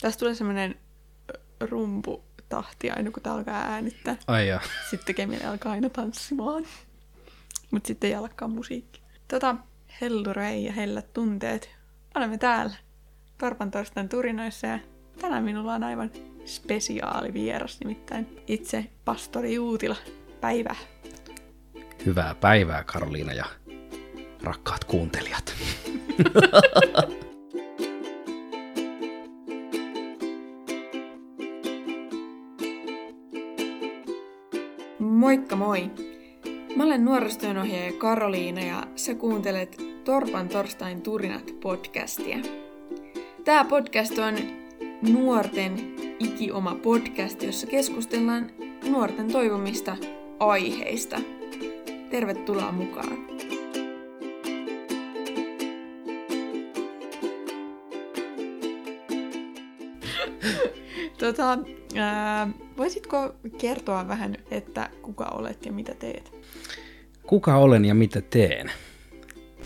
Tästä tulee semmoinen rumputahti aina, kun tää alkaa äänittää. Ai ja. Sitten Kemille alkaa aina tanssimaan. Mutta sitten ei alkaa musiikki. Tota, Hellurei ja hellät tunteet. Olemme täällä Torpan torstain turinoissa ja tänään minulla on aivan spesiaali vieras, nimittäin itse pastori Juutila. Päivää. Hyvää päivää Karoliina ja rakkaat kuuntelijat. Moikka moi! Mä olen nuorisotyönohjaaja Karoliina ja sä kuuntelet Torpan torstain turinat podcastia. Tää podcast on nuorten ikioma podcast, jossa keskustellaan nuorten toivomista aiheista. Tervetuloa mukaan! Tota, ää, voisitko kertoa vähän, että kuka olet ja mitä teet? Kuka olen ja mitä teen?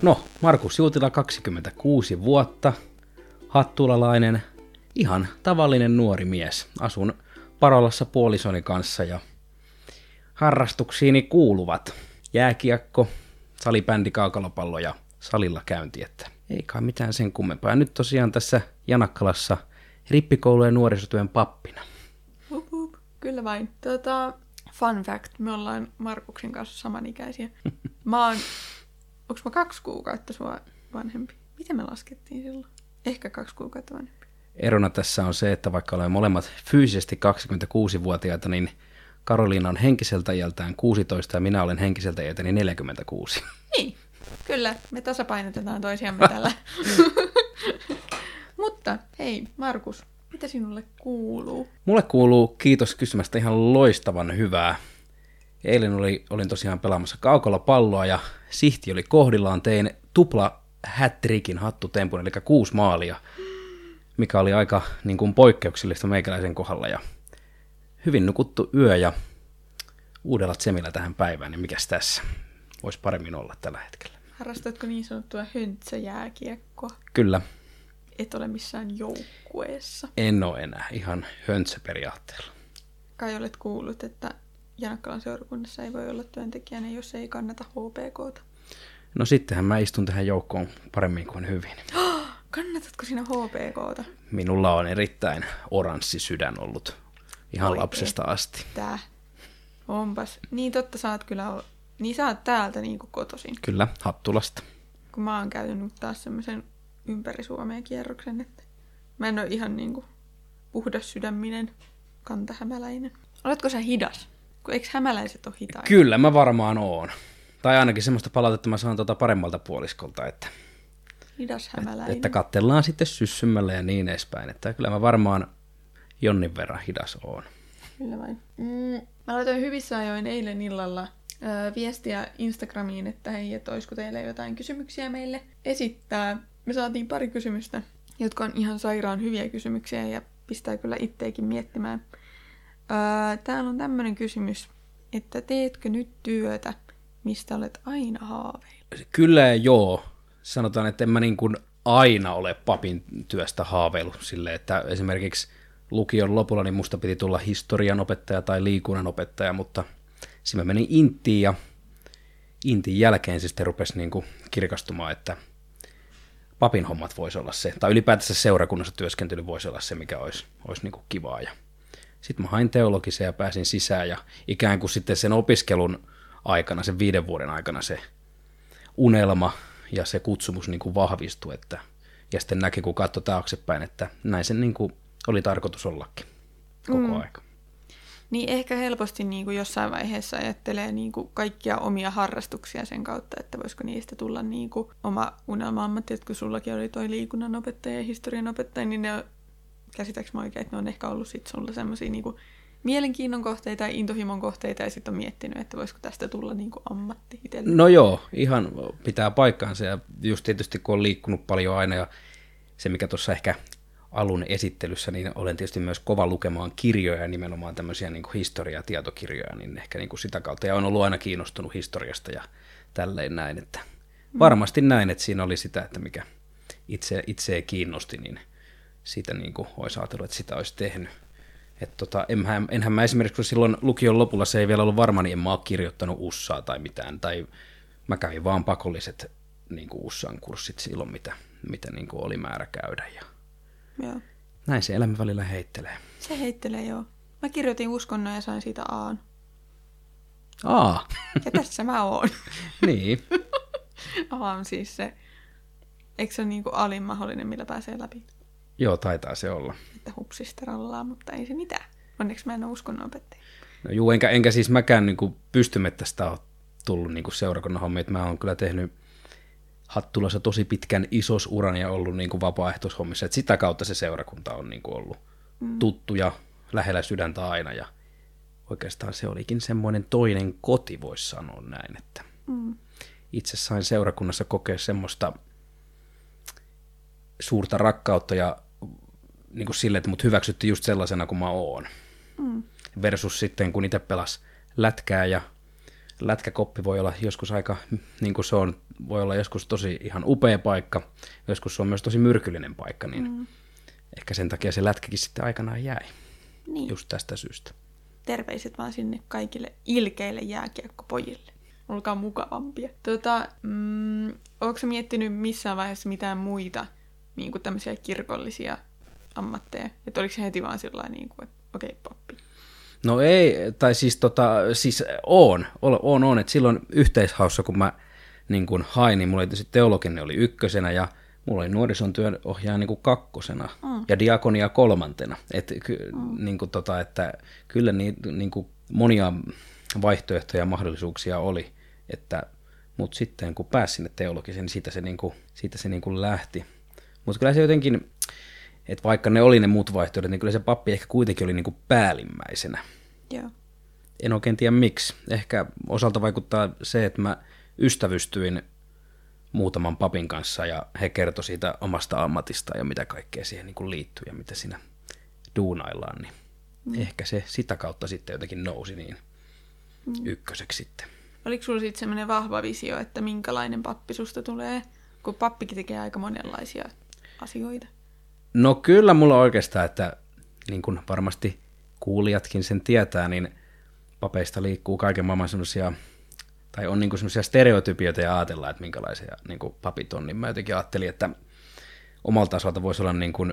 No, Markus Juutila 26 vuotta, hattulalainen, ihan tavallinen nuori mies. Asun Parolassa puolisoni kanssa ja harrastuksiini kuuluvat jääkiekko, salibändi, kaukalopallo ja salilla käynti, että ei kai mitään sen kummempaa. Ja nyt tosiaan tässä Janakkalassa rippikoulu- ja nuorisotyön pappina. Hup, hup. Kyllä vain. Tota, fun fact, me ollaan Markuksen kanssa samanikäisiä. Mä oon, onks mä kaksi kuukautta sua vanhempi? Miten me laskettiin silloin? Ehkä kaksi kuukautta vanhempi. Erona tässä on se, että vaikka olemme molemmat fyysisesti 26-vuotiaita, niin Karoliina on henkiseltä iältään 16 ja minä olen henkiseltä iältäni 46. Niin, kyllä, me tasapainotetaan toisiamme tällä. Hei, Markus, mitä sinulle kuuluu? Mulle kuuluu kiitos kysymästä ihan loistavan hyvää. Eilen oli, olin tosiaan pelaamassa kaukalla palloa ja sihti oli kohdillaan. Tein tupla hattrickin hattutempun, eli kuusi maalia, mikä oli aika niin kuin, poikkeuksellista meikäläisen kohdalla. Ja hyvin nukuttu yö ja uudella tsemillä tähän päivään, niin mikäs tässä? Voisi paremmin olla tällä hetkellä. Harrastatko niin sanottua höntsäjääkiekkoa? Kyllä, Et ole missään joukkueessa. en ole enää ihan höntsäperiaatteella. Kai olet kuullut, että Janakkalan seurakunnassa ei voi olla työntekijänä, jos ei kannata HPKta. No sittenhän mä istun tähän joukkoon paremmin kuin hyvin. Kannatatko sinä HPKta? Minulla on erittäin oranssi sydän ollut ihan Oikein. lapsesta asti. Tää. Onpas. Niin totta, sä oot kyllä... Niin sä oot täältä niinku kotoisin. Kyllä, Hattulasta. Kun mä oon käynyt nyt taas semmoisen ympäri Suomea kierroksen, että mä en oo ihan niinku puhdas sydäminen kantahämäläinen. Oletko sä hidas? Kun eikö hämäläiset ole hitaita? Kyllä, mä varmaan oon. Tai ainakin semmoista palautetta mä saan tuota paremmalta puoliskolta, että, Hidas hämäläinen. että katsellaan sitten syssymällä ja niin edespäin. Että kyllä mä varmaan jonnin verran hidas oon. Kyllä vain. Mm, mä laitoin hyvissä ajoin eilen illalla ö, viestiä Instagramiin, että hei, että olisiko teille jotain kysymyksiä meille esittää. Me saatiin pari kysymystä, jotka on ihan sairaan hyviä kysymyksiä ja pistää kyllä itteekin miettimään. Ö, täällä on tämmöinen kysymys, että teetkö nyt työtä, mistä olet aina haaveillut? Kyllä joo. Sanotaan, että en mä niin kuin aina ole papin työstä haaveillut sille, että esimerkiksi lukion lopulla niin musta piti tulla historian opettaja tai liikunnan opettaja, mutta siinä mä menin Intiin ja Intin jälkeen sitten rupesi niin kuin kirkastumaan, että papin hommat voisi olla se, tai ylipäätänsä seurakunnassa työskentely voisi olla se, mikä olisi, olisi niin kuin kivaa. Ja sitten mä hain teologiseen ja pääsin sisään ja ikään kuin sitten sen opiskelun aikana, sen viiden vuoden aikana se unelma ja se kutsumus niin kuin vahvistui, että, ja sitten näki, kun katsoi taaksepäin, että näin sen niin kuin oli tarkoitus ollakin koko mm. aika. Niin ehkä helposti niin kuin jossain vaiheessa ajattelee niin kuin kaikkia omia harrastuksia sen kautta, että voisiko niistä tulla niin kuin oma unelma-ammatti, että kun sullakin oli toi liikunnan opettaja ja historian opettaja, niin ne on, käsitäks mä oikein, että ne on ehkä ollut sit sulla semmoisia niin kuin mielenkiinnon kohteita ja intohimon kohteita ja sitten on miettinyt, että voisiko tästä tulla niin kuin ammatti itselle. No joo, ihan pitää paikkaansa ja just tietysti kun on liikkunut paljon aina ja se mikä tuossa ehkä alun esittelyssä, niin olen tietysti myös kova lukemaan kirjoja, nimenomaan tämmöisiä niin kuin historia- ja tietokirjoja, niin ehkä niin kuin sitä kautta. Ja on ollut aina kiinnostunut historiasta ja tälleen näin, että varmasti näin, että siinä oli sitä, että mikä itse, itseä kiinnosti, niin siitä niin kuin olisi ajatellut, että sitä olisi tehnyt. Et tota, enhän, enhän mä esimerkiksi, kun silloin lukion lopulla se ei vielä ollut varma, niin en mä ole kirjoittanut ussaa tai mitään. Tai mä kävin vaan pakolliset niin kuin ussan kurssit silloin, mitä, mitä niin kuin oli määrä käydä. Ja Joo. näin se elämä välillä heittelee. Se heittelee joo. Mä kirjoitin uskonnon ja sain siitä Aan. Aa, Ja tässä mä oon. niin. A on siis se, eikö se ole niin kuin alin mahdollinen, millä pääsee läpi? Joo, taitaa se olla. Että hupsista rallaa, mutta ei se mitään. Onneksi mä en ole uskonnonopettaja. No juu, enkä, enkä siis mäkään niin pystymettästä ole tullut niin seurakunnan hommia. Mä oon kyllä tehnyt Hattulassa tosi pitkän isos uran ja ollut niin kuin vapaaehtoishommissa. Et sitä kautta se seurakunta on niin kuin ollut mm. tuttu ja lähellä sydäntä aina. Ja oikeastaan se olikin semmoinen toinen koti, voisi sanoa näin. Että Mm. itse sain seurakunnassa kokea semmoista suurta rakkautta ja niin kuin sille, että mut hyväksyttiin just sellaisena kuin mä oon. Mm. Versus sitten, kun itse pelas lätkää ja lätkäkoppi voi olla joskus aika, niin kuin se on, voi olla joskus tosi ihan upea paikka, joskus se on myös tosi myrkyllinen paikka, niin mm. ehkä sen takia se lätkäkin sitten aikanaan jäi, Niin. just tästä syystä. Terveiset vaan sinne kaikille ilkeille jääkiekkopojille. Olkaa mukavampia. Tota, mm, onko sä miettinyt missään vaiheessa mitään muita niin kuin tämmöisiä kirkollisia ammatteja? Että oliko se heti vaan sillä niin kuin, että okei, okay, pappi. No ei, tai siis, tota, siis on, on, on, että silloin yhteishaussa, kun mä niin kun hain, niin mulla oli teologinen oli ykkösenä ja mulla oli nuorison työnohjaaja niin kuin kakkosena mm. ja diakonia kolmantena. Et, ky, mm. niin kuin tota, että kyllä niin, niin kuin monia vaihtoehtoja ja mahdollisuuksia oli, että, mutta sitten kun pääsi sinne teologiseen, niin siitä se, niin kuin, siitä se niin kuin lähti. Mutta kyllä se jotenkin, että vaikka ne oli ne muut vaihtoehdot, niin kyllä se pappi ehkä kuitenkin oli niin kuin päällimmäisenä. Joo. En oikein tiedä miksi. Ehkä osalta vaikuttaa se, että mä ystävystyin muutaman papin kanssa ja he kertoi siitä omasta ammatista ja mitä kaikkea siihen niin kuin liittyy ja mitä siinä duunaillaan, niin mm. ehkä se sitä kautta sitten jotenkin nousi niin mm. ykköseksi sitten. Oliko sulla sitten semmoinen vahva visio, että minkälainen pappi susta tulee? Kun pappikin tekee aika monenlaisia asioita. No kyllä mulla oikeastaan, että niin kuin varmasti kuulijatkin sen tietää, niin papeista liikkuu kaiken maailman semmoisia, tai on niin semmoisia stereotypioita ja ajatellaan, että minkälaisia niin kuin papit on, niin mä jotenkin ajattelin, että omalta tasolta voisi olla niin kuin,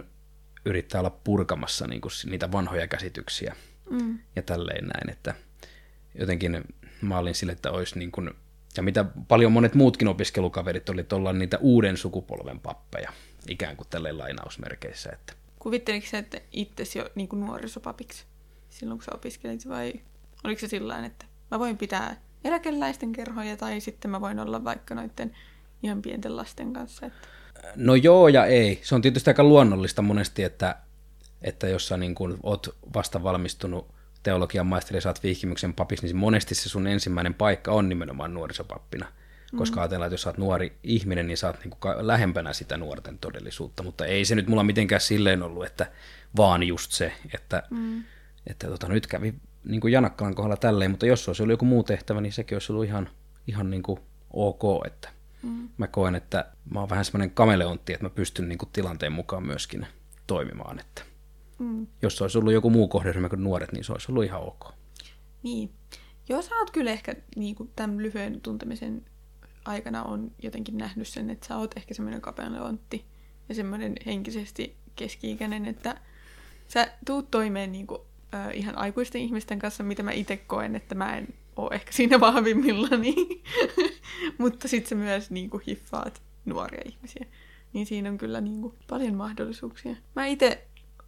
yrittää olla purkamassa niin kuin niitä vanhoja käsityksiä mm. ja tälleen näin, että jotenkin mä olin sille, että olisi niin kuin, ja mitä paljon monet muutkin opiskelukaverit oli, että ollaan niitä uuden sukupolven pappeja, ikään kuin tälleen lainausmerkeissä. Että. Kuvitteliko sä, että itsesi jo niin kuin nuorisopapiksi silloin, kun sä opiskelit, vai oliko se sillä että mä voin pitää eläkeläisten kerhoja, tai sitten mä voin olla vaikka noiden ihan pienten lasten kanssa? Että... No joo ja ei. Se on tietysti aika luonnollista monesti, että, että jos sä niin kun oot vasta valmistunut teologian maisteri ja saat vihkimyksen papiksi, niin monesti se sun ensimmäinen paikka on nimenomaan nuorisopappina. Koska mm. ajatellaan, että jos sä oot nuori ihminen, niin sä oot niin kuin lähempänä sitä nuorten todellisuutta. Mutta ei se nyt mulla mitenkään silleen ollut, että vaan just se, että, mm. että tota, nyt kävi niin kuin Janakkalan kohdalla tälleen, mutta jos olisi ollut joku muu tehtävä, niin sekin olisi ollut ihan, ihan niin kuin ok, että mm. mä koen, että mä oon vähän semmoinen kameleontti, että mä pystyn niin kuin tilanteen mukaan myöskin toimimaan, että mm. jos olisi ollut joku muu kohderyhmä kuin nuoret, niin se olisi ollut ihan ok. Niin. Joo, sä oot kyllä ehkä niin kuin tämän lyhyen tuntemisen aikana on jotenkin nähnyt sen, että sä oot ehkä semmoinen kapealeontti ja semmoinen henkisesti keski-ikäinen, että sä tuut toimeen niin kuin, ihan aikuisten ihmisten kanssa, mitä mä itse koen, että mä en ole ehkä siinä vahvimmillani, mutta sitten sä myös niin kuin, hiffaat nuoria ihmisiä. Niin siinä on kyllä niin kuin, paljon mahdollisuuksia. Mä itse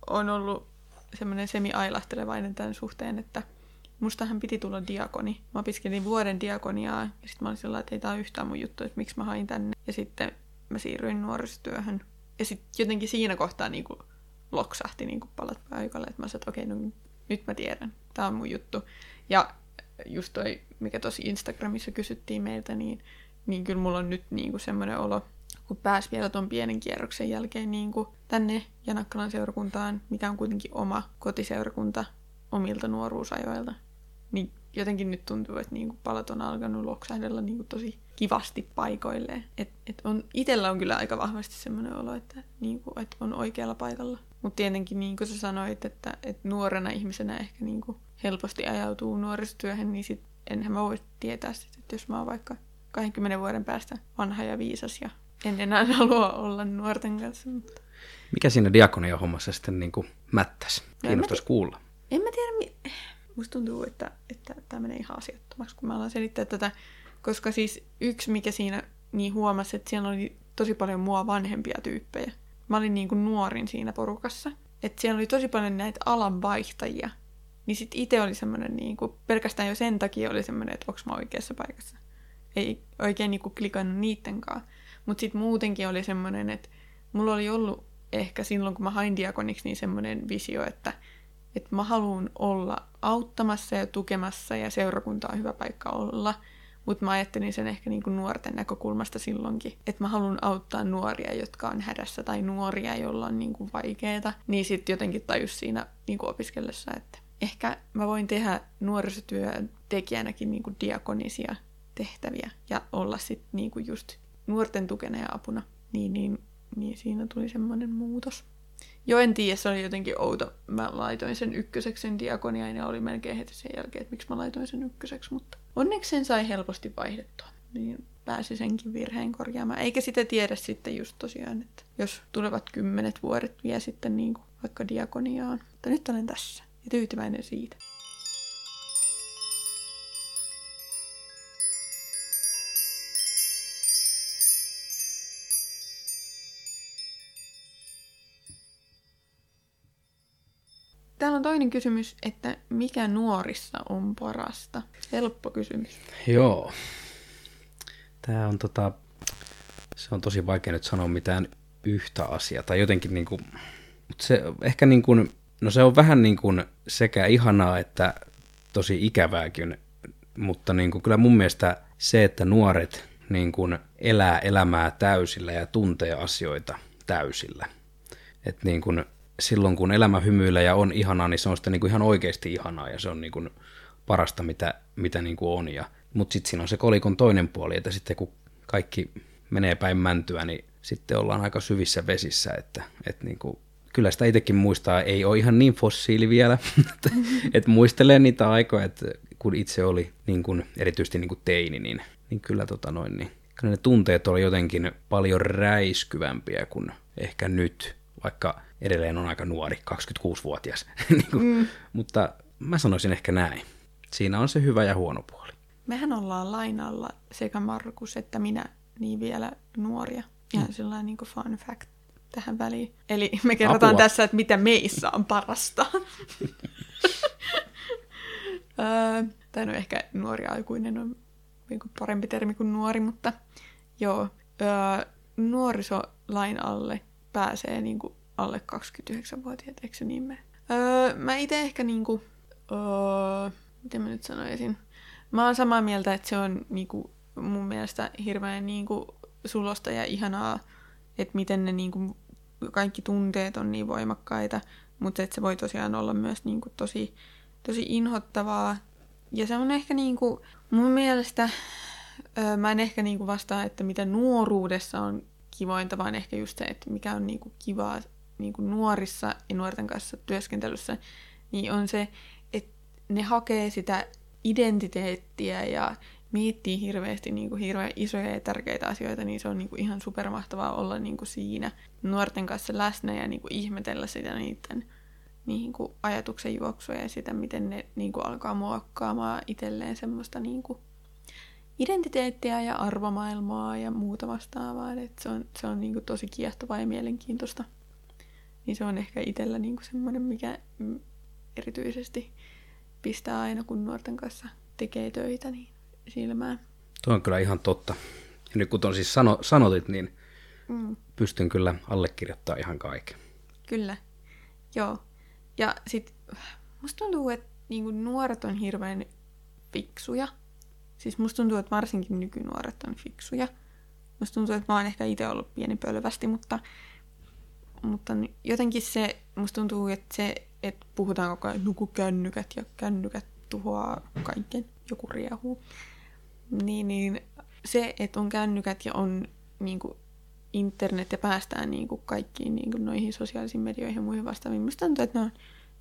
on ollut semmoinen semi-ailahtelevainen tämän suhteen, että mustahan piti tulla diakoni. Mä opiskelin vuoden diakoniaa ja sitten mä olin sillä että ei tää ole yhtään mun juttu, että miksi mä hain tänne. Ja sitten mä siirryin nuorisotyöhön. Ja sitten jotenkin siinä kohtaa niinku loksahti niinku palat paikalle, että mä sanoin, että okei, no nyt mä tiedän, tää on mun juttu. Ja just toi, mikä tosi Instagramissa kysyttiin meiltä, niin, niin kyllä mulla on nyt niinku semmoinen olo, kun pääs vielä tuon pienen kierroksen jälkeen niinku tänne Janakkalan seurakuntaan, mikä on kuitenkin oma kotiseurakunta omilta nuoruusajoilta, niin jotenkin nyt tuntuu, että niinku palat on alkanut loksahdella niinku tosi kivasti paikoilleen. Et, et on, itellä on kyllä aika vahvasti semmoinen olo, että, niinku, että on oikealla paikalla. Mutta tietenkin niin kuin sä sanoit, että, että nuorena ihmisenä ehkä niin kuin helposti ajautuu nuorisotyöhön, niin sit enhän mä voi tietää sit, että jos mä oon vaikka 20 vuoden päästä vanha ja viisas ja en enää halua olla nuorten kanssa. Mutta... Mikä siinä diakonia hommassa sitten niin kuin mättäs? Kiinnostaisi kuulla. En mä tiedä, mi- musta tuntuu, että, että tämä menee ihan asiattomaksi, kun mä alan selittää tätä, koska siis yksi, mikä siinä niin huomasi, että siellä oli tosi paljon mua vanhempia tyyppejä. Mä olin niin kuin nuorin siinä porukassa. Että siellä oli tosi paljon näitä alanvaihtajia. Niin sit itse oli semmoinen, niin kuin, pelkästään jo sen takia oli semmoinen, että onko mä oikeassa paikassa. Ei oikein niin kuin klikannut niittenkaan. Mutta sitten muutenkin oli semmoinen, että mulla oli ollut ehkä silloin, kun mä hain diakoniksi, niin semmoinen visio, että, että mä haluan olla auttamassa ja tukemassa ja seurakunta on hyvä paikka olla. Mutta mä ajattelin sen ehkä niinku nuorten näkökulmasta silloinkin, että mä haluan auttaa nuoria, jotka on hädässä tai nuoria, joilla on niinku vaikeaa. Niin sitten jotenkin tajus siinä niinku opiskellessa, että ehkä mä voin tehdä nuorisotyön tekijänäkin niinku diakonisia tehtäviä ja olla sitten niinku just nuorten tukena ja apuna. Niin, niin, niin siinä tuli semmoinen muutos. Jo en tiedä, se oli jotenkin outo. Mä laitoin sen ykköseksi sen diakonia ja oli melkein heti sen jälkeen, että miksi mä laitoin sen ykköseksi, mutta onneksi sen sai helposti vaihdettua. Niin pääsi senkin virheen korjaamaan. Eikä sitä tiedä sitten just tosiaan, että jos tulevat kymmenet vuodet vie sitten niin kuin vaikka diakoniaan. Mutta nyt olen tässä ja tyytyväinen siitä. On toinen kysymys, että mikä nuorissa on parasta? Helppo kysymys. Joo. Tämä on tota, se on tosi vaikea nyt sanoa mitään yhtä asiaa, tai jotenkin niin kuin, mutta se ehkä niin kuin, no se on vähän niin kuin sekä ihanaa että tosi ikävääkin, mutta niin kuin kyllä mun mielestä se, että nuoret niin kuin elää elämää täysillä ja tuntee asioita täysillä. Että niin kuin silloin kun elämä hymyilee ja on ihanaa, niin se on sitten niin kuin ihan oikeasti ihanaa ja se on niin kuin parasta, mitä, mitä niin kuin on. Ja, mutta sitten siinä on se kolikon toinen puoli, että sitten kun kaikki menee päin mäntyä, niin sitten ollaan aika syvissä vesissä, että, että niin kuin, kyllä sitä itsekin muistaa, ei ole ihan niin fossiili vielä, että muistelee niitä aikoja, että kun itse oli niin kuin, erityisesti niin kuin teini, niin, niin kyllä, tota noin, niin, kyllä ne tunteet oli jotenkin paljon räiskyvämpiä kuin ehkä nyt, vaikka edelleen on aika nuori, 26-vuotias. niin kuin, mm. Mutta mä sanoisin ehkä näin. Siinä on se hyvä ja huono puoli. Mehän ollaan lainalla sekä Markus että minä niin vielä nuoria. Ihan mm. sellainen niin fun fact tähän väliin. Eli me kerrotaan Apua. tässä, että mitä meissä on parasta. tai no ehkä nuori aikuinen on niin parempi termi kuin nuori, mutta joo. Öö, nuorisolain alle pääsee niin kuin alle 29-vuotiaat, eikö se niin mene? Öö, mä itse ehkä niinku, öö, miten mä nyt sanoisin, mä oon samaa mieltä, että se on niinku, mun mielestä hirveän niinku, sulosta ja ihanaa, että miten ne niinku, kaikki tunteet on niin voimakkaita, mutta että se voi tosiaan olla myös niinku, tosi, tosi inhottavaa. Ja se on ehkä niinku, mun mielestä, öö, mä en ehkä niinku vastaa, että mitä nuoruudessa on kivointa, vaan ehkä just se, että mikä on niinku kivaa niin kuin nuorissa ja nuorten kanssa työskentelyssä, niin on se, että ne hakee sitä identiteettiä ja miettii hirveästi niin kuin hirveän isoja ja tärkeitä asioita, niin se on niin kuin ihan supermahtavaa olla niin kuin siinä nuorten kanssa läsnä ja niin kuin ihmetellä sitä niiden niin kuin ajatuksen juoksua ja sitä, miten ne niin kuin alkaa muokkaamaan itselleen semmoista niin kuin identiteettiä ja arvomaailmaa ja muuta vastaavaa. Et se on, se on niin kuin tosi kiehtovaa ja mielenkiintoista. Niin se on ehkä itsellä niinku semmoinen, mikä erityisesti pistää aina, kun nuorten kanssa tekee töitä, niin silmään. Tuo on kyllä ihan totta. Ja nyt kun tuon siis sano, sanotit, niin mm. pystyn kyllä allekirjoittamaan ihan kaiken. Kyllä, joo. Ja sit musta tuntuu, että niinku nuoret on hirveän fiksuja. Siis musta tuntuu, että varsinkin nykynuoret on fiksuja. Musta tuntuu, että mä oon ehkä itse ollut pieni pölvästi, mutta mutta jotenkin se, musta tuntuu, että se, että puhutaan koko ajan nuku kännykät ja kännykät tuhoaa kaiken, joku riehuu. Niin, niin se, että on kännykät ja on niin kuin, internet ja päästään niin kuin kaikkiin niin kuin noihin sosiaalisiin medioihin ja muihin vastaaviin. Minusta tuntuu, että ne on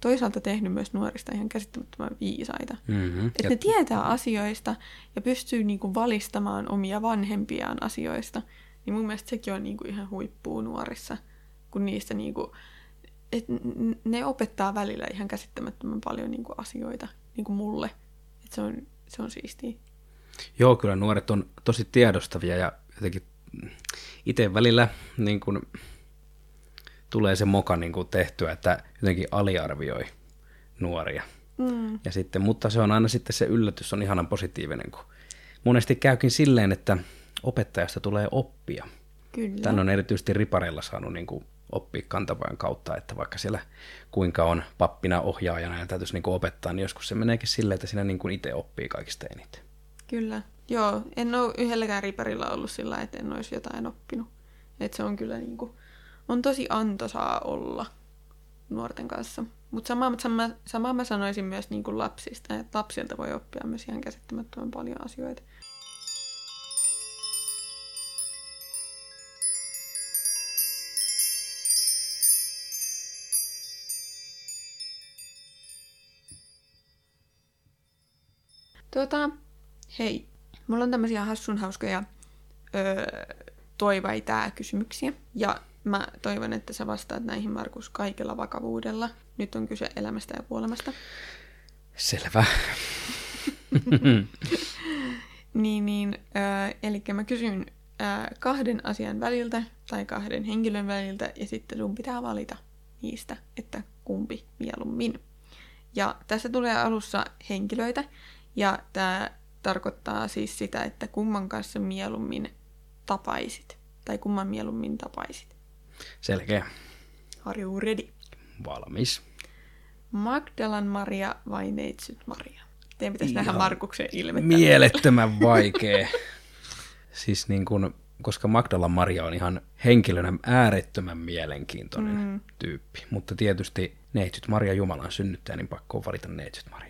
toisaalta tehnyt myös nuorista ihan käsittämättömän viisaita. Mm-hmm. Että ne tietää asioista ja pystyy niin kuin valistamaan omia vanhempiaan asioista. Niin mun mielestä sekin on niin kuin ihan huippuu nuorissa, kun niistä niin kuin, et ne opettaa välillä ihan käsittämättömän paljon niin kuin asioita niin kuin mulle. Et se, on, se on siistiä. Joo, kyllä nuoret on tosi tiedostavia ja jotenkin itse välillä niin kuin, tulee se moka niin kuin tehtyä, että jotenkin aliarvioi nuoria. Mm. Ja sitten, mutta se on aina sitten se yllätys on ihanan positiivinen, kun monesti käykin silleen, että opettajasta tulee oppia. Kyllä. Tän on erityisesti ripareilla saanut niin kuin oppia kantapajan kautta, että vaikka siellä kuinka on pappina ohjaajana ja täytyisi niin opettaa, niin joskus se meneekin silleen, että siinä niin kuin itse oppii kaikista eniten. Kyllä. Joo, en ole yhdelläkään riparilla ollut sillä, että en olisi jotain oppinut. Että se on kyllä niin kuin, on tosi antoisaa olla nuorten kanssa. Mutta samaa, sama, samaa mä sanoisin myös niin kuin lapsista, että lapsilta voi oppia myös ihan käsittämättömän paljon asioita. Tuota, hei, mulla on tämmöisiä hassun hauskoja öö, toivaita kysymyksiä. Ja mä toivon, että sä vastaat näihin, Markus, kaikella vakavuudella. Nyt on kyse elämästä ja kuolemasta. Selvä. Niin, niin öö, eli mä kysyn öö, kahden asian väliltä tai kahden henkilön väliltä ja sitten sun pitää valita niistä, että kumpi mieluummin. Ja tässä tulee alussa henkilöitä ja tämä tarkoittaa siis sitä, että kumman kanssa mieluummin tapaisit tai kumman mieluummin tapaisit. Selkeä. Are you ready? Valmis. Magdalan Maria vai Neitsyt Maria? Teidän pitäisi Ihan nähdä Markuksen ilmettä. Mielettömän vaikea. siis niin kuin, koska Magdala Maria on ihan henkilönä äärettömän mielenkiintoinen mm. tyyppi. Mutta tietysti Neitsyt Maria Jumalan synnyttäjä, niin pakko on valita Neitsyt Maria.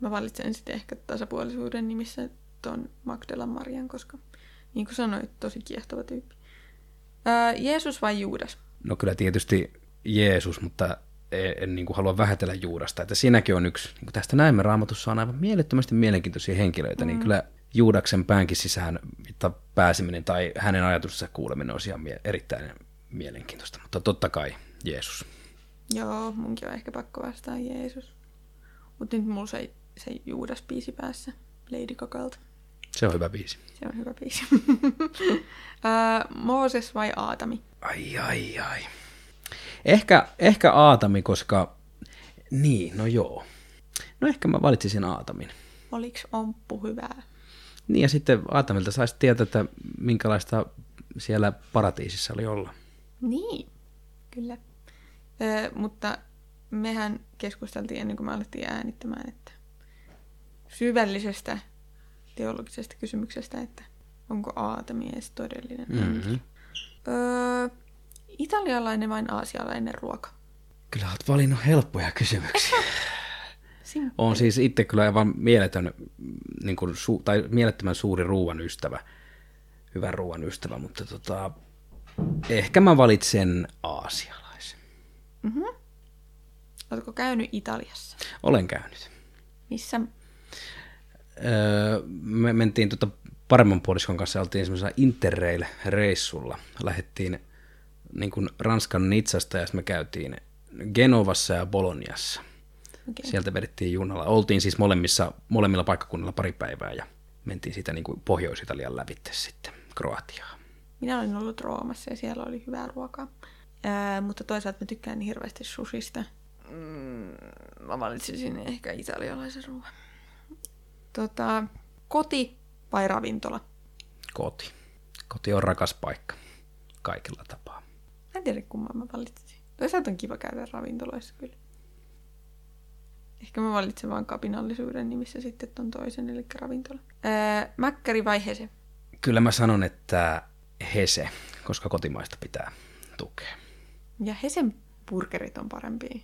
Mä valitsen sitten ehkä tasapuolisuuden nimissä ton Magdalan Marian, koska niin kuin sanoit, tosi kiehtova tyyppi. Ää, Jeesus vai Juudas? No kyllä tietysti Jeesus, mutta en, en niin kuin halua vähätellä Juudasta. Että siinäkin on yksi, niin kuin tästä näemme raamatussa on aivan mielettömästi mielenkiintoisia henkilöitä, mm. niin kyllä Juudaksen päänkin sisään pääseminen tai hänen ajatuksensa kuuleminen on ihan mie- erittäin mielenkiintoista. Mutta totta kai Jeesus. Joo, munkin on ehkä pakko vastaa Jeesus. Mutta nyt mulla se, se Juudas-biisi päässä Lady Gagalta. Se on hyvä biisi. Se on hyvä biisi. Ää, Mooses vai Aatami? Ai, ai, ai. Ehkä, ehkä Aatami, koska... Niin, no joo. No ehkä mä valitsisin Aatamin. Oliks omppu hyvää? Niin ja sitten Aatamilta saisi tietää, että minkälaista siellä paratiisissa oli olla. Niin, kyllä. Ö, mutta mehän keskusteltiin ennen kuin me alettiin äänittämään, että syvällisestä teologisesta kysymyksestä, että onko Aatami edes todellinen. Mm-hmm. Öö, italialainen vai aasialainen ruoka? Kyllä olet valinnut helppoja kysymyksiä. On siis itse kyllä aivan mieletön, niin kuin, su, tai mielettömän suuri ruoan ystävä. Hyvä ruoan ystävä, mutta tota, ehkä mä valitsen aasialaisen. Mhm. Oletko käynyt Italiassa? Olen käynyt. Missä? Öö, me mentiin tota paremman puoliskon kanssa, oltiin semmoisella Interrail-reissulla. Lähettiin niin kuin Ranskan Nitsasta ja sitten me käytiin Genovassa ja Boloniassa. Okay. Sieltä vedettiin junalla. Oltiin siis molemmissa, molemmilla paikkakunnilla pari päivää ja mentiin siitä niin kuin Pohjois-Italian lävitte sitten Kroatiaan. Minä olin ollut Roomassa ja siellä oli hyvää ruokaa. Ää, mutta toisaalta mä tykkään niin hirveästi sushista. Mm, mä valitsisin ehkä italialaisen ruoan. Tota, koti vai ravintola? Koti. Koti on rakas paikka kaikilla tapaa. Mä en tiedä kumman mä valitsisin. Toisaalta on kiva käydä ravintoloissa kyllä. Ehkä mä valitsen vaan kapinallisuuden nimissä sitten ton toisen, eli ravintola. Ää, mäkkäri vai hese? Kyllä mä sanon, että Hese, koska kotimaista pitää tukea. Ja hesen burgerit on parempia.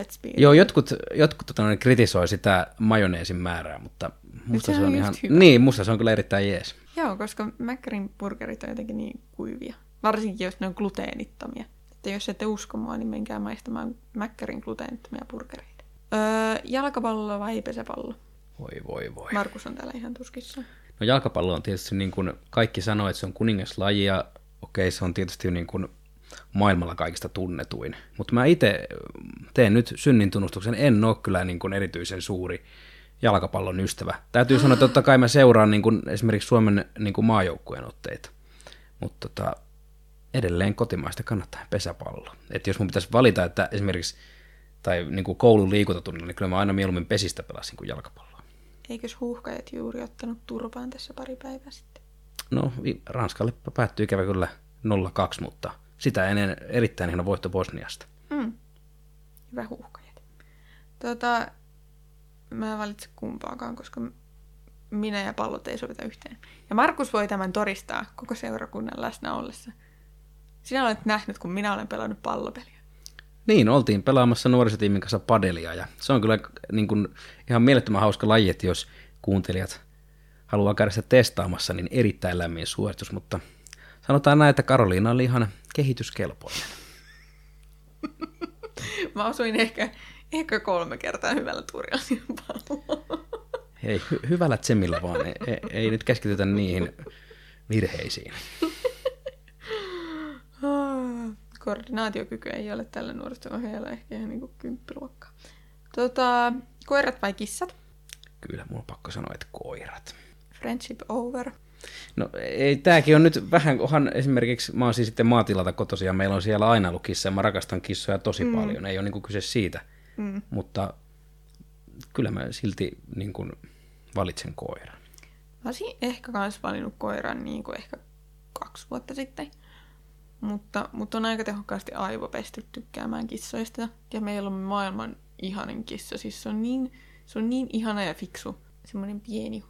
Let's be Joo, jotkut, jotkut tota, kritisoi sitä majoneesin määrää, mutta musta sehän se on on ihan... hyvä. Niin, musta se on kyllä erittäin jees. Joo, koska Mäkkärin burgerit on jotenkin niin kuivia. Varsinkin, jos ne on gluteenittomia. Että jos ette usko mua, niin menkää maistamaan Mäkkärin gluteenittomia burgereita. Öö, jalkapallo vai pesäpallo? Voi voi voi. Markus on täällä ihan tuskissa. No jalkapallo on tietysti niin kuin kaikki sanoo, että se on kuningaslaji ja okei, se on tietysti niin kuin maailmalla kaikista tunnetuin. Mutta mä itse teen nyt synnin tunnustuksen, en ole kyllä niin kuin erityisen suuri jalkapallon ystävä. Täytyy sanoa, että totta kai mä seuraan niin kuin esimerkiksi Suomen niin kuin maajoukkueen otteita, mutta tota, edelleen kotimaista kannattaa pesäpallo. Että jos mun pitäisi valita, että esimerkiksi tai niin kuin koulun liikuntatunnilla, niin kyllä mä aina mieluummin pesistä pelasin kuin jalkapalloa. Eikös huuhkajat juuri ottanut turpaan tässä pari päivää sitten? No, Ranskalle päättyi ikävä kyllä 0-2, mutta sitä ennen erittäin hieno voitto Bosniasta. Mm. Hyvä huuhkajat. Tota, mä en valitse kumpaakaan, koska minä ja pallot ei sovita yhteen. Ja Markus voi tämän toristaa koko seurakunnan läsnä ollessa. Sinä olet nähnyt, kun minä olen pelannut pallopeliä. Niin, oltiin pelaamassa nuorisotiimin kanssa padelia ja se on kyllä niin kuin, ihan mielettömän hauska laji, että jos kuuntelijat haluaa käydä sitä testaamassa, niin erittäin lämmin suoritus, mutta sanotaan näin, että Karoliina oli ihan kehityskelpoinen. Mä osuin ehkä, ehkä kolme kertaa hyvällä siihen palloon. Hei, hy- hyvällä tsemmillä vaan, ei, ei, ei nyt keskitytä niihin virheisiin. Koordinaatiokyky ei ole tällä nuoriso-ohjaajalla ehkä ihan niin kuin kymppiluokkaa. Tota, koirat vai kissat? Kyllä, mun on pakko sanoa, että koirat. Friendship over. No ei, tääkin on nyt vähän, onhan esimerkiksi, mä oon siis sitten maatilalta kotoisin ja meillä on siellä aina ollut kissa ja mä rakastan kissoja tosi mm. paljon, ei ole niin kyse siitä, mm. mutta kyllä mä silti niin kuin valitsen koiran. Mä olisin ehkä myös valinnut koiran niin kuin ehkä kaksi vuotta sitten, mutta, mutta on aika tehokkaasti aivopesty tykkäämään kissoista. Ja meillä on maailman ihanin kissa, siis se on niin, se on niin ihana ja fiksu, semmoinen pieni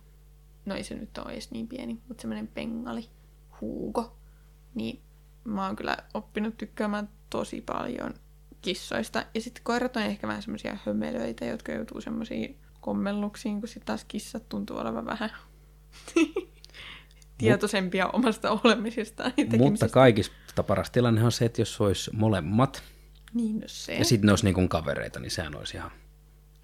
no ei se nyt ole edes niin pieni, mutta semmoinen pengali, huuko, niin mä oon kyllä oppinut tykkäämään tosi paljon kissoista. Ja sitten koirat on ehkä vähän semmoisia hömelöitä, jotka joutuu semmoisiin kommelluksiin, kun sitten taas kissat tuntuu olevan vähän tietoisempia omasta olemisestaan. Mutta kaikista paras tilanne on se, että jos olisi molemmat, niin no se. ja sitten ne olisi niin kavereita, niin sehän olisi ihan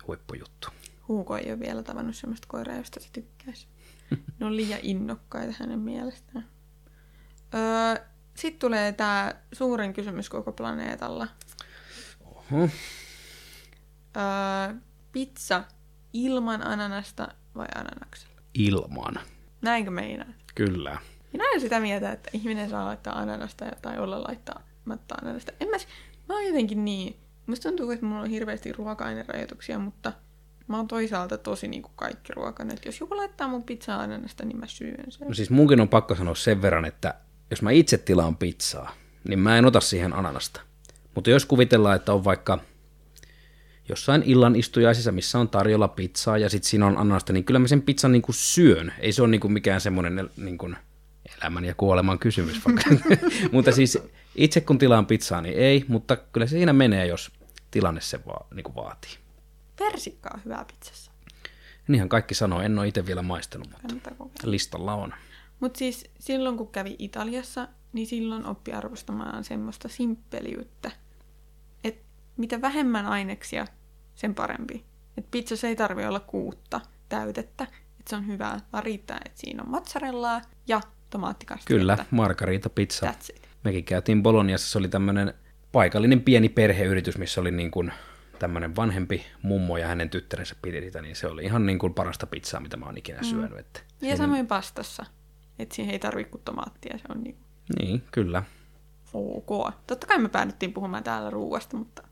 huippujuttu. Huuko ei ole vielä tavannut semmoista koiraa, josta se tykkäisi. Ne on liian innokkaita hänen mielestään. Öö, Sitten tulee tämä suurin kysymys koko planeetalla. Oho. Öö, pizza ilman ananasta vai ananaksella? Ilman. Näinkö meinaa? Kyllä. Minä olen sitä mieltä, että ihminen saa laittaa ananasta tai olla laittamatta ananasta. En mä, mä oon jotenkin niin. Musta tuntuu, että mulla on hirveästi ruoka-ainerajoituksia, mutta – Mä oon toisaalta tosi niin kuin kaikki ruokan, että jos joku laittaa mun pizzaa ananasta, niin mä syön sen. No siis munkin on pakko sanoa sen verran, että jos mä itse tilaan pizzaa, niin mä en ota siihen ananasta. Mutta jos kuvitellaan, että on vaikka jossain illan istujaisissa, missä on tarjolla pizzaa ja sitten siinä on ananasta, niin kyllä mä sen pizzan niin kuin syön. Ei se ole niin kuin mikään semmoinen niin kuin elämän ja kuoleman kysymys. mutta siis itse kun tilaan pizzaa, niin ei, mutta kyllä se siinä menee, jos tilanne se va- niin kuin vaatii. Persikka on hyvää pizzassa. Niinhän kaikki sanoo, en ole itse vielä maistanut, mutta listalla on. Mutta siis silloin kun kävi Italiassa, niin silloin oppi arvostamaan semmoista simppeliyttä. Että mitä vähemmän aineksia, sen parempi. Et pizzassa ei tarvi olla kuutta täytettä, että se on hyvää, vaan riittää, että siinä on mozzarellaa ja tomaattikastetta. Kyllä, margarita pizza. Mekin käytiin Boloniassa, se oli tämmöinen paikallinen pieni perheyritys, missä oli niin kuin tämmöinen vanhempi mummo ja hänen tyttärensä piti sitä, niin se oli ihan niin kuin parasta pizzaa, mitä mä oon ikinä mm. syönyt. Että ja samoin pastassa, että siihen ei tarvitse kuin tomaattia, se on niin Niin, kyllä. Ok. Totta kai me päädyttiin puhumaan täällä ruuasta, mutta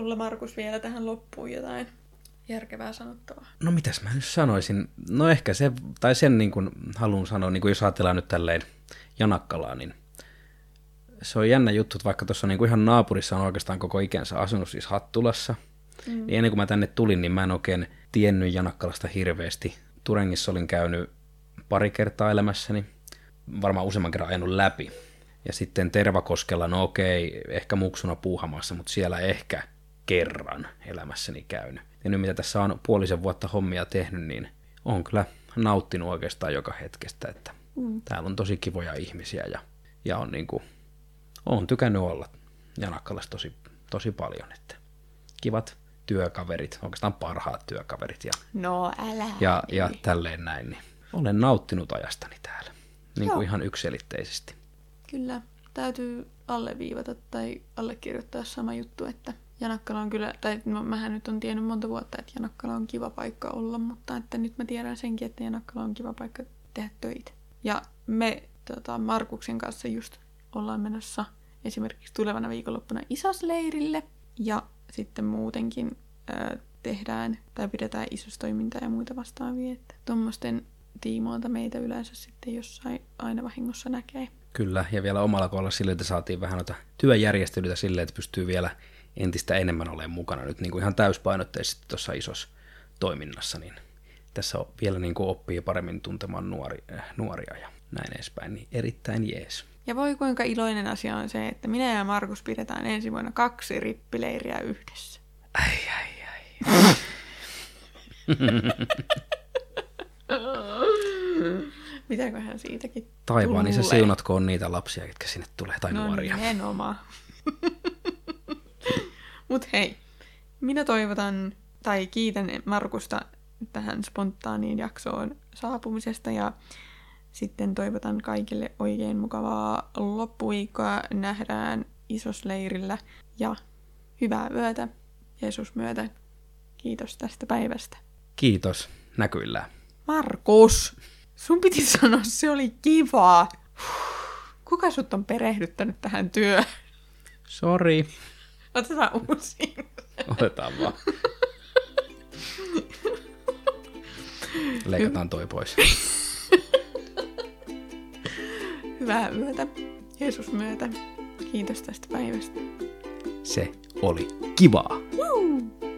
sulla Markus vielä tähän loppuun jotain järkevää sanottavaa? No mitäs mä nyt sanoisin? No ehkä se, tai sen niin kuin haluan sanoa, niin kuin jos ajatellaan nyt tälleen Janakkalaa, niin se on jännä juttu, että vaikka tuossa niin ihan naapurissa on oikeastaan koko ikänsä asunut siis Hattulassa, mm. niin ennen kuin mä tänne tulin, niin mä en oikein tiennyt Janakkalasta hirveästi. Turengissa olin käynyt pari kertaa elämässäni, varmaan useamman kerran ajanut läpi. Ja sitten Tervakoskella, no okei, ehkä muksuna puuhamassa, mutta siellä ehkä kerran elämässäni käynyt. Ja nyt mitä tässä on puolisen vuotta hommia tehnyt, niin on kyllä nauttinut oikeastaan joka hetkestä, että mm. täällä on tosi kivoja ihmisiä ja, ja on niin kuin, on tykännyt olla Janakkalassa tosi, tosi paljon, että kivat työkaverit, oikeastaan parhaat työkaverit ja, no, älä. ja, ja tälleen näin, niin olen nauttinut ajastani täällä, niin kuin ihan yksilitteisesti. Kyllä, täytyy alleviivata tai allekirjoittaa sama juttu, että Janakkala on kyllä, tai no, mähän nyt on tiennyt monta vuotta, että Janakkala on kiva paikka olla, mutta että nyt mä tiedän senkin, että Janakkala on kiva paikka tehdä töitä. Ja me tota, Markuksen kanssa just ollaan menossa esimerkiksi tulevana viikonloppuna isosleirille, ja sitten muutenkin ö, tehdään tai pidetään isostoimintaa ja muita vastaavia, että tuommoisten tiimoilta meitä yleensä sitten jossain aina vahingossa näkee. Kyllä, ja vielä omalla kohdalla sille, että saatiin vähän noita työjärjestelyitä silleen, että pystyy vielä entistä enemmän olemaan mukana nyt niin kuin ihan täyspainotteisesti tuossa isossa toiminnassa, niin tässä on vielä niin kuin oppii paremmin tuntemaan nuori, äh, nuoria ja näin edespäin, niin erittäin jees. Ja voi kuinka iloinen asia on se, että minä ja Markus pidetään ensi vuonna kaksi rippileiriä yhdessä. Ai, ai, ai. Mitäköhän siitäkin Taivaan, niin se siunatkoon niitä lapsia, jotka sinne tulee, tai no nuoria. No nimenomaan. Mut hei, minä toivotan tai kiitän Markusta tähän spontaaniin jaksoon saapumisesta ja sitten toivotan kaikille oikein mukavaa loppuviikkoa. Nähdään isosleirillä ja hyvää yötä Jeesus myötä. Kiitos tästä päivästä. Kiitos näkyillä. Markus, sun piti sanoa, se oli kivaa. Kuka sut on perehdyttänyt tähän työhön? Sori. Otetaan uusi. Otetaan vaan. Leikataan toi pois. Hyvää yötä. Jeesus myötä. Kiitos tästä päivästä. Se oli kivaa. Woo!